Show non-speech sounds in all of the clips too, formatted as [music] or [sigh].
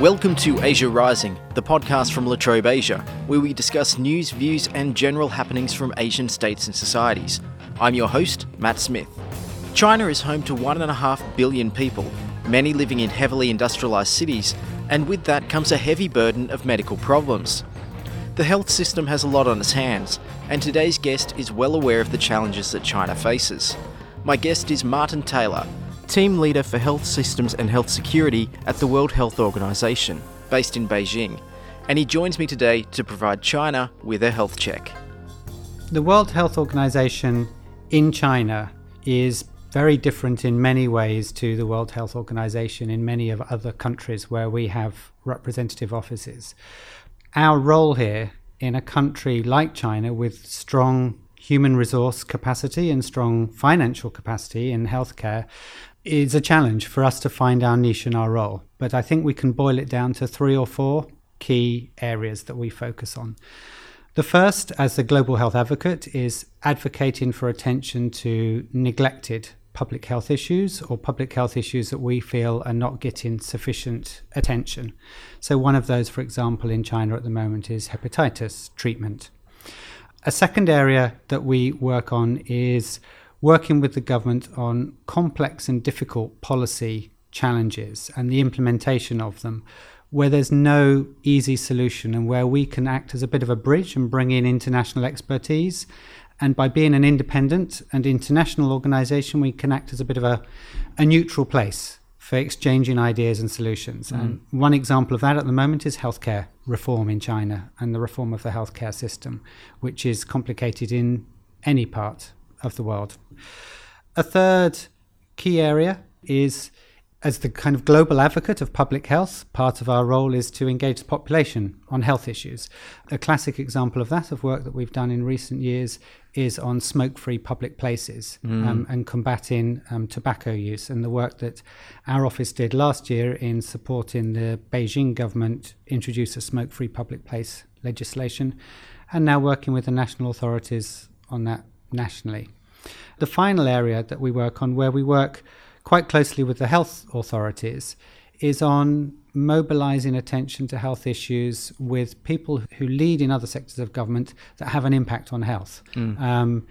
Welcome to Asia Rising, the podcast from La Trobe Asia, where we discuss news, views, and general happenings from Asian states and societies. I'm your host, Matt Smith. China is home to 1.5 billion people, many living in heavily industrialised cities, and with that comes a heavy burden of medical problems. The health system has a lot on its hands, and today's guest is well aware of the challenges that China faces. My guest is Martin Taylor, Team Leader for Health Systems and Health Security at the World Health Organization, based in Beijing, and he joins me today to provide China with a health check. The World Health Organization in China is very different in many ways to the World Health Organization in many of other countries where we have representative offices. Our role here in a country like China with strong human resource capacity and strong financial capacity in healthcare is a challenge for us to find our niche and our role. But I think we can boil it down to three or four key areas that we focus on. The first, as the global health advocate, is advocating for attention to neglected public health issues or public health issues that we feel are not getting sufficient attention. So, one of those, for example, in China at the moment is hepatitis treatment. A second area that we work on is working with the government on complex and difficult policy challenges and the implementation of them, where there's no easy solution and where we can act as a bit of a bridge and bring in international expertise. And by being an independent and international organization, we can act as a bit of a, a neutral place for exchanging ideas and solutions. Mm. And one example of that at the moment is healthcare reform in China and the reform of the healthcare system, which is complicated in any part of the world. A third key area is as the kind of global advocate of public health, part of our role is to engage the population on health issues. A classic example of that, of work that we've done in recent years, is on smoke free public places mm. um, and combating um, tobacco use. And the work that our office did last year in supporting the Beijing government introduce a smoke free public place legislation, and now working with the national authorities on that nationally. The final area that we work on, where we work quite closely with the health authorities, is on mobilizing attention to health issues with people who lead in other sectors of government that have an impact on health. Mm. Um,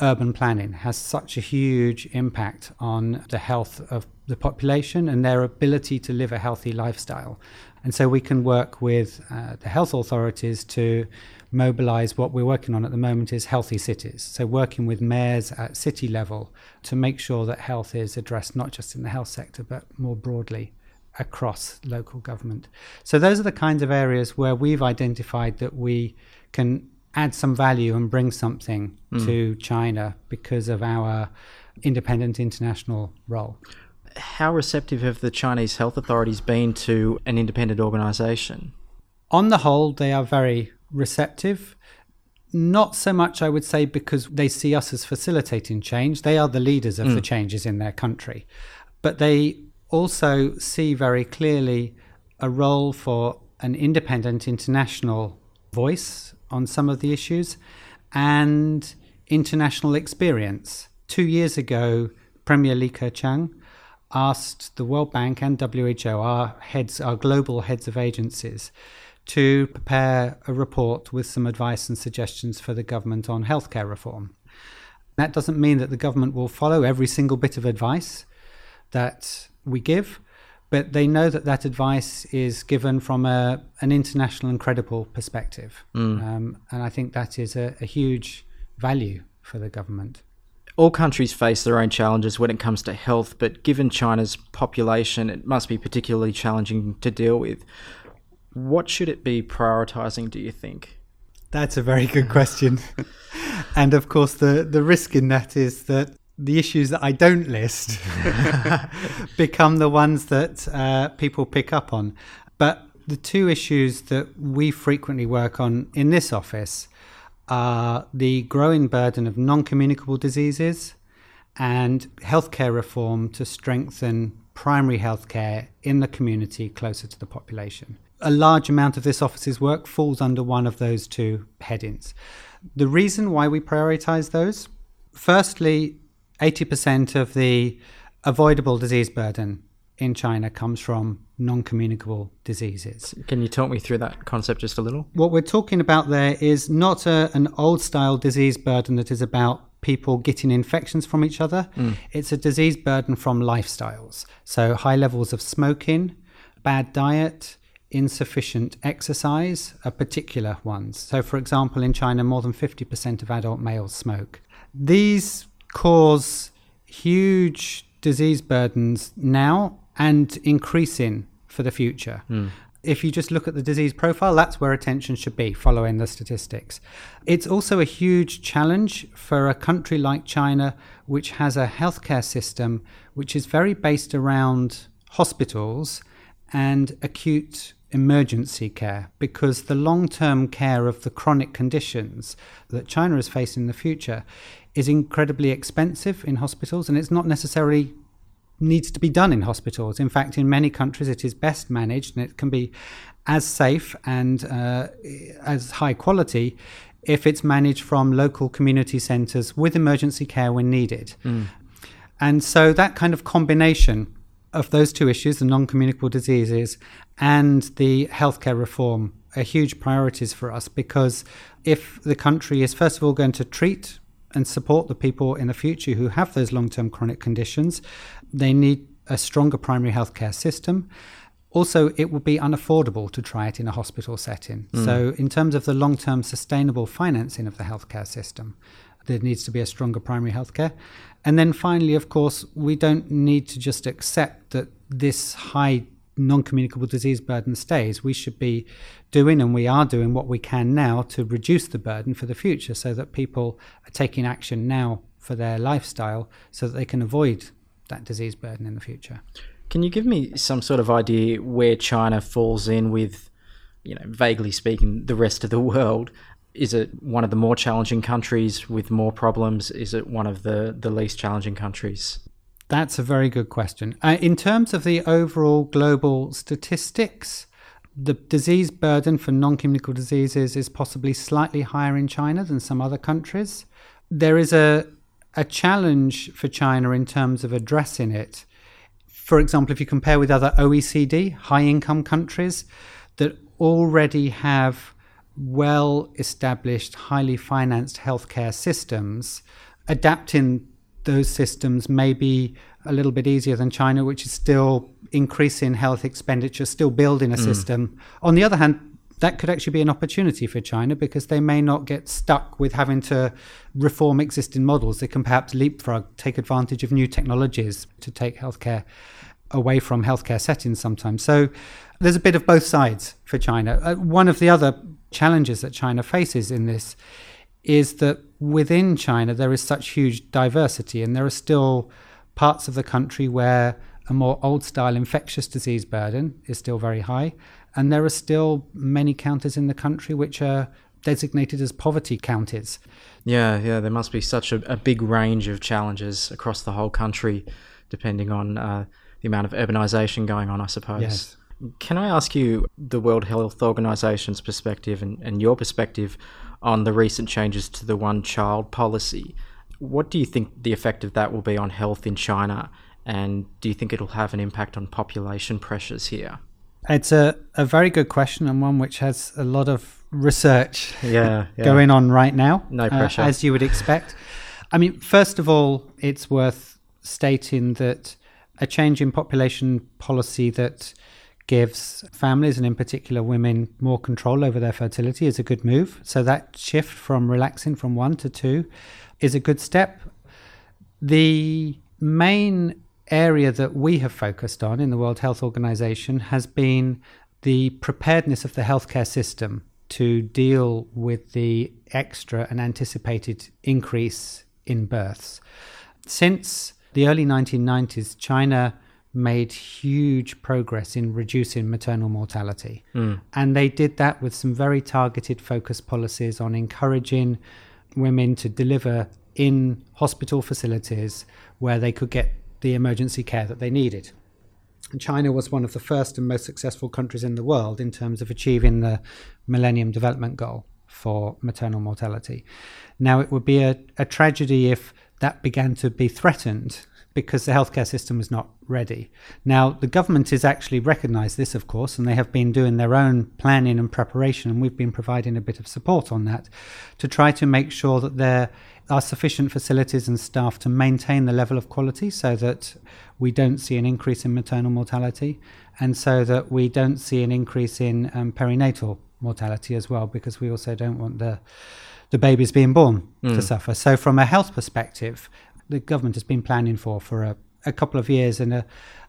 urban planning has such a huge impact on the health of the population and their ability to live a healthy lifestyle. And so we can work with uh, the health authorities to mobilize what we're working on at the moment is healthy cities. So, working with mayors at city level to make sure that health is addressed not just in the health sector but more broadly across local government. So, those are the kinds of areas where we've identified that we can add some value and bring something mm. to China because of our independent international role. How receptive have the Chinese health authorities been to an independent organization? On the whole, they are very receptive. Not so much, I would say, because they see us as facilitating change. They are the leaders of mm. the changes in their country. But they also see very clearly a role for an independent international voice on some of the issues and international experience. Two years ago, Premier Li Keqiang asked the World Bank and WHO, our heads, our global heads of agencies, to prepare a report with some advice and suggestions for the government on healthcare reform. That doesn't mean that the government will follow every single bit of advice that we give, but they know that that advice is given from a, an international and credible perspective. Mm. Um, and I think that is a, a huge value for the government. All countries face their own challenges when it comes to health, but given China's population, it must be particularly challenging to deal with. What should it be prioritizing, do you think? That's a very good question. [laughs] and of course, the, the risk in that is that the issues that I don't list [laughs] become the ones that uh, people pick up on. But the two issues that we frequently work on in this office are the growing burden of non communicable diseases and healthcare reform to strengthen primary healthcare in the community closer to the population a large amount of this office's work falls under one of those two headings. The reason why we prioritize those firstly, 80% of the avoidable disease burden in China comes from non communicable diseases. Can you talk me through that concept just a little? What we're talking about there is not a, an old style disease burden that is about people getting infections from each other. Mm. It's a disease burden from lifestyles. So, high levels of smoking, bad diet, insufficient exercise are particular ones. So, for example, in China, more than 50% of adult males smoke. These cause huge disease burdens now and increasing for the future. Mm. If you just look at the disease profile, that's where attention should be, following the statistics. It's also a huge challenge for a country like China, which has a healthcare system which is very based around hospitals and acute emergency care because the long term care of the chronic conditions that China is facing in the future is incredibly expensive in hospitals and it's not necessarily needs to be done in hospitals. In fact, in many countries, it is best managed and it can be as safe and uh, as high quality if it's managed from local community centres with emergency care when needed. Mm. And so that kind of combination of those two issues, the non communicable diseases and the healthcare reform, are huge priorities for us because if the country is, first of all, going to treat and support the people in the future who have those long term chronic conditions, they need a stronger primary healthcare system. Also, it will be unaffordable to try it in a hospital setting. Mm. So, in terms of the long term sustainable financing of the healthcare system, there needs to be a stronger primary healthcare. And then finally, of course, we don't need to just accept that this high non communicable disease burden stays. We should be doing, and we are doing, what we can now to reduce the burden for the future so that people are taking action now for their lifestyle so that they can avoid that disease burden in the future. Can you give me some sort of idea where China falls in with, you know, vaguely speaking, the rest of the world? Is it one of the more challenging countries with more problems? Is it one of the, the least challenging countries? That's a very good question. Uh, in terms of the overall global statistics, the disease burden for non communicable diseases is possibly slightly higher in China than some other countries. There is a a challenge for China in terms of addressing it. For example, if you compare with other OECD, high income countries that already have well established, highly financed healthcare systems, adapting those systems may be a little bit easier than China, which is still increasing health expenditure, still building a mm. system. On the other hand, that could actually be an opportunity for China because they may not get stuck with having to reform existing models. They can perhaps leapfrog, take advantage of new technologies to take healthcare away from healthcare settings sometimes. So there's a bit of both sides for China. Uh, one of the other challenges that China faces in this is that within China there is such huge diversity, and there are still parts of the country where a more old style infectious disease burden is still very high and there are still many counties in the country which are designated as poverty counties. Yeah, yeah, there must be such a, a big range of challenges across the whole country, depending on uh, the amount of urbanisation going on, I suppose. Yes. Can I ask you the World Health Organization's perspective and, and your perspective on the recent changes to the one child policy? What do you think the effect of that will be on health in China? And do you think it'll have an impact on population pressures here? It's a, a very good question and one which has a lot of research [laughs] yeah, yeah. going on right now. No uh, pressure. Uh, as you would expect. I mean, first of all, it's worth stating that a change in population policy that gives families and in particular women more control over their fertility is a good move. So that shift from relaxing from one to two is a good step. The main area that we have focused on in the World Health Organization has been the preparedness of the healthcare system to deal with the extra and anticipated increase in births. Since the early 1990s, China made huge progress in reducing maternal mortality. Mm. And they did that with some very targeted focus policies on encouraging women to deliver in hospital facilities where they could get the emergency care that they needed. And China was one of the first and most successful countries in the world in terms of achieving the Millennium Development Goal for maternal mortality. Now, it would be a, a tragedy if that began to be threatened because the healthcare system was not ready. Now, the government has actually recognized this, of course, and they have been doing their own planning and preparation, and we've been providing a bit of support on that to try to make sure that there are sufficient facilities and staff to maintain the level of quality so that we don't see an increase in maternal mortality and so that we don't see an increase in um, perinatal mortality as well, because we also don't want the the babies being born mm. to suffer. So, from a health perspective, the government has been planning for for a, a couple of years and are,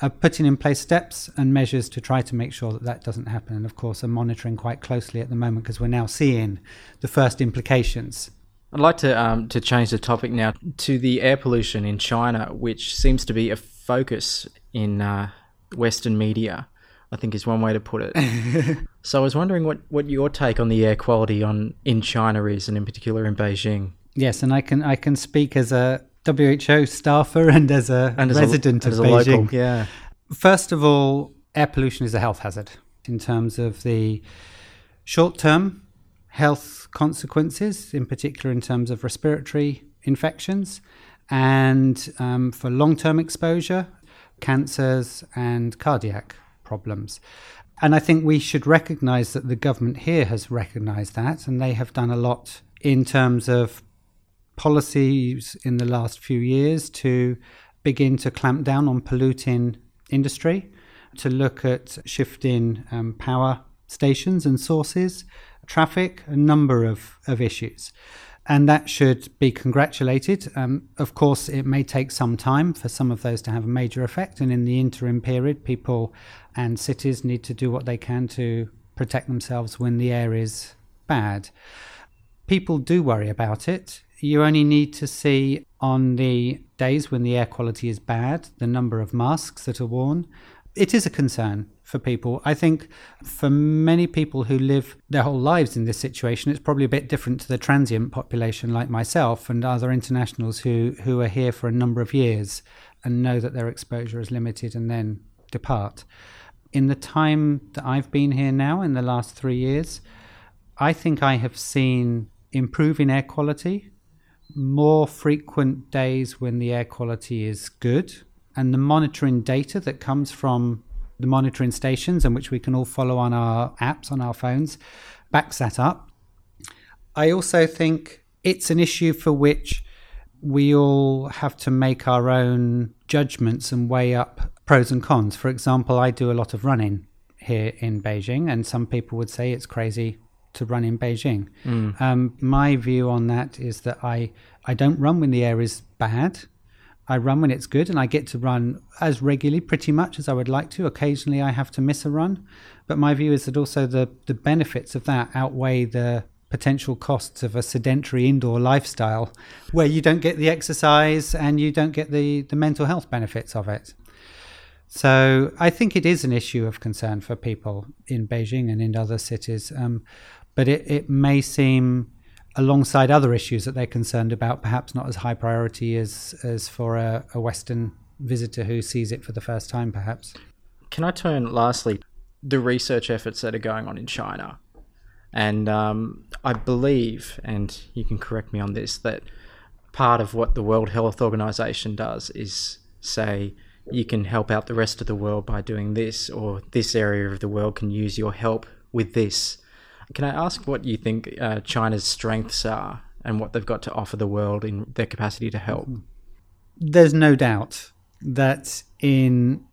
are putting in place steps and measures to try to make sure that that doesn't happen. And of course, are monitoring quite closely at the moment because we're now seeing the first implications. I'd like to um, to change the topic now to the air pollution in China, which seems to be a focus in uh, Western media. I think is one way to put it. [laughs] so I was wondering what, what your take on the air quality on in China is, and in particular in Beijing. Yes, and I can I can speak as a WHO staffer and as a and as resident a, of Beijing. Local, yeah. First of all, air pollution is a health hazard in terms of the short term health consequences, in particular in terms of respiratory infections, and um, for long term exposure, cancers and cardiac problems. And I think we should recognize that the government here has recognized that, and they have done a lot in terms of policies in the last few years to begin to clamp down on polluting industry, to look at shifting um, power stations and sources, traffic, a number of, of issues and that should be congratulated. Um, of course, it may take some time for some of those to have a major effect, and in the interim period, people and cities need to do what they can to protect themselves when the air is bad. People do worry about it. You only need to see on the days when the air quality is bad the number of masks that are worn. It is a concern for people. I think for many people who live their whole lives in this situation, it's probably a bit different to the transient population like myself and other internationals who, who are here for a number of years and know that their exposure is limited and then depart. In the time that I've been here now, in the last three years, I think I have seen improving air quality, more frequent days when the air quality is good, and the monitoring data that comes from the monitoring stations and which we can all follow on our apps on our phones backs that up. I also think it's an issue for which we all have to make our own judgments and weigh up pros and cons. For example, I do a lot of running here in Beijing, and some people would say it's crazy to run in Beijing. Mm. Um, my view on that is that I, I don't run when the air is bad. I run when it's good and I get to run as regularly pretty much as I would like to. Occasionally I have to miss a run. But my view is that also the, the benefits of that outweigh the potential costs of a sedentary indoor lifestyle where you don't get the exercise and you don't get the, the mental health benefits of it. So I think it is an issue of concern for people in Beijing and in other cities. Um, but it, it may seem alongside other issues that they're concerned about, perhaps not as high priority as as for a, a Western visitor who sees it for the first time, perhaps. Can I turn lastly the research efforts that are going on in China? And um, I believe, and you can correct me on this, that part of what the World Health Organization does is say you can help out the rest of the world by doing this, or this area of the world can use your help with this. Can I ask what you think uh, China's strengths are and what they've got to offer the world in their capacity to help? There's no doubt that in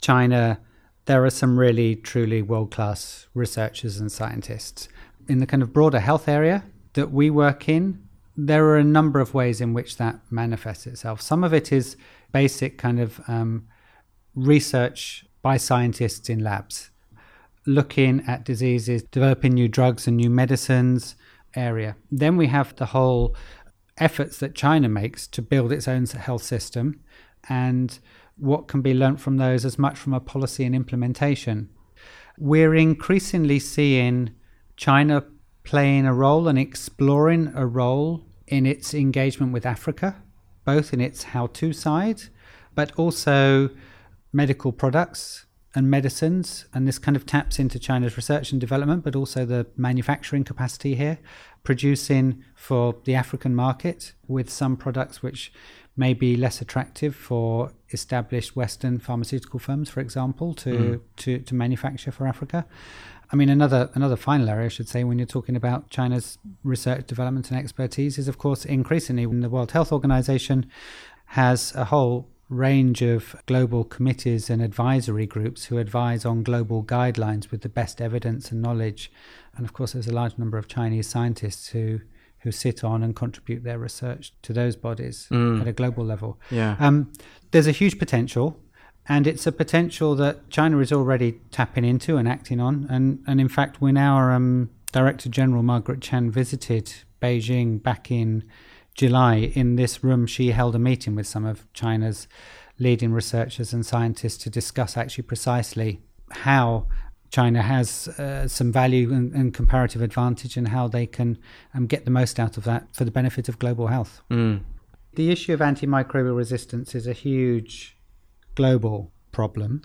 China there are some really truly world class researchers and scientists. In the kind of broader health area that we work in, there are a number of ways in which that manifests itself. Some of it is basic kind of um, research by scientists in labs looking at diseases, developing new drugs and new medicines area. Then we have the whole efforts that China makes to build its own health system and what can be learnt from those as much from a policy and implementation. We're increasingly seeing China playing a role and exploring a role in its engagement with Africa, both in its how to side, but also medical products and medicines, and this kind of taps into China's research and development, but also the manufacturing capacity here, producing for the African market with some products which may be less attractive for established Western pharmaceutical firms, for example, to, mm. to, to manufacture for Africa. I mean, another another final area, I should say, when you're talking about China's research, development, and expertise, is of course increasingly when the World Health Organization has a whole range of global committees and advisory groups who advise on global guidelines with the best evidence and knowledge. And of course, there's a large number of Chinese scientists who who sit on and contribute their research to those bodies mm. at a global level. Yeah. Um, there's a huge potential, and it's a potential that China is already tapping into and acting on. And and in fact, when our um, Director General Margaret Chan visited Beijing back in July, in this room, she held a meeting with some of China's leading researchers and scientists to discuss actually precisely how China has uh, some value and, and, comparative advantage and how they can um, get the most out of that for the benefit of global health. Mm. The issue of antimicrobial resistance is a huge global problem.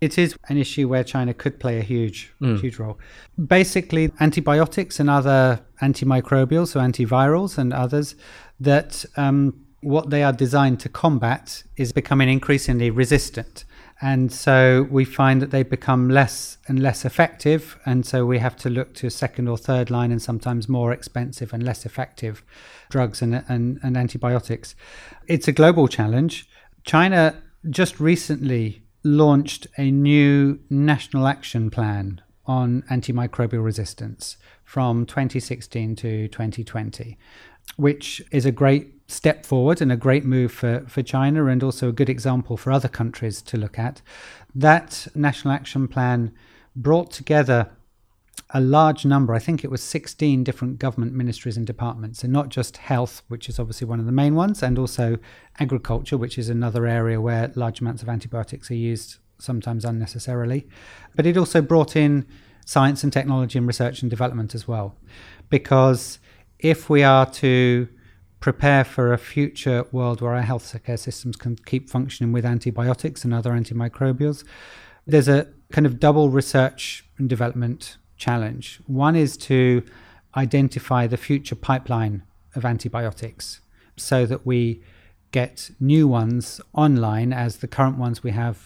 It is an issue where China could play a huge, mm. huge role. Basically, antibiotics and other antimicrobials, so antivirals and others, that um, what they are designed to combat is becoming increasingly resistant. And so we find that they become less and less effective. And so we have to look to second or third line and sometimes more expensive and less effective drugs and, and, and antibiotics. It's a global challenge. China just recently launched a new national action plan on antimicrobial resistance from 2016 to 2020, which is a great step forward and a great move for, for China and also a good example for other countries to look at. That national action plan brought together a large number, I think it was 16 different government ministries and departments, and not just health, which is obviously one of the main ones, and also agriculture, which is another area where large amounts of antibiotics are used, sometimes unnecessarily. But it also brought in science and technology and research and development as well. Because if we are to prepare for a future world where our health care systems can keep functioning with antibiotics and other antimicrobials, there's a kind of double research and development challenge. One is to identify the future pipeline of antibiotics so that we get new ones online as the current ones we have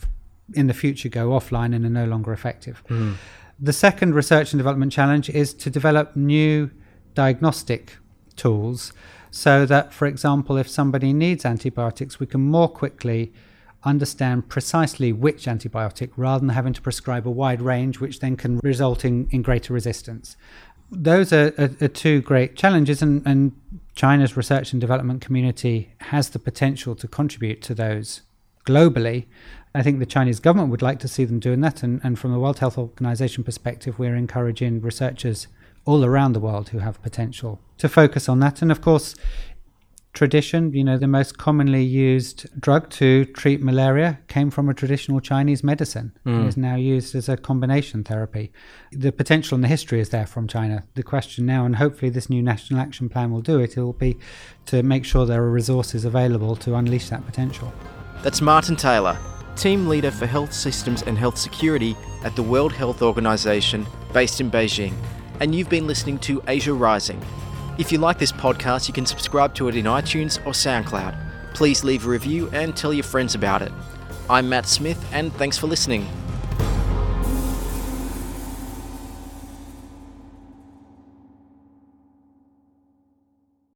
in the future go offline and are no longer effective. Mm. The second research and development challenge is to develop new diagnostic tools so that, for example, if somebody needs antibiotics, we can more quickly understand precisely which antibiotic rather than having to prescribe a wide range, which then can result in, in greater resistance. Those are, are, are two great challenges, and, and China's research and development community has the potential to contribute to those globally. I think the Chinese government would like to see them doing that, and, and from the World Health Organization perspective, we're encouraging researchers all around the world who have potential to focus on that. And of course, tradition, you know, the most commonly used drug to treat malaria came from a traditional Chinese medicine mm. and is now used as a combination therapy. The potential and the history is there from China. The question now, and hopefully this new national action plan will do it, it will be to make sure there are resources available to unleash that potential. That's Martin Taylor, Team Leader for Health Systems and Health Security at the World Health Organization based in Beijing. And you've been listening to Asia Rising if you like this podcast, you can subscribe to it in iTunes or SoundCloud. Please leave a review and tell your friends about it. I'm Matt Smith, and thanks for listening.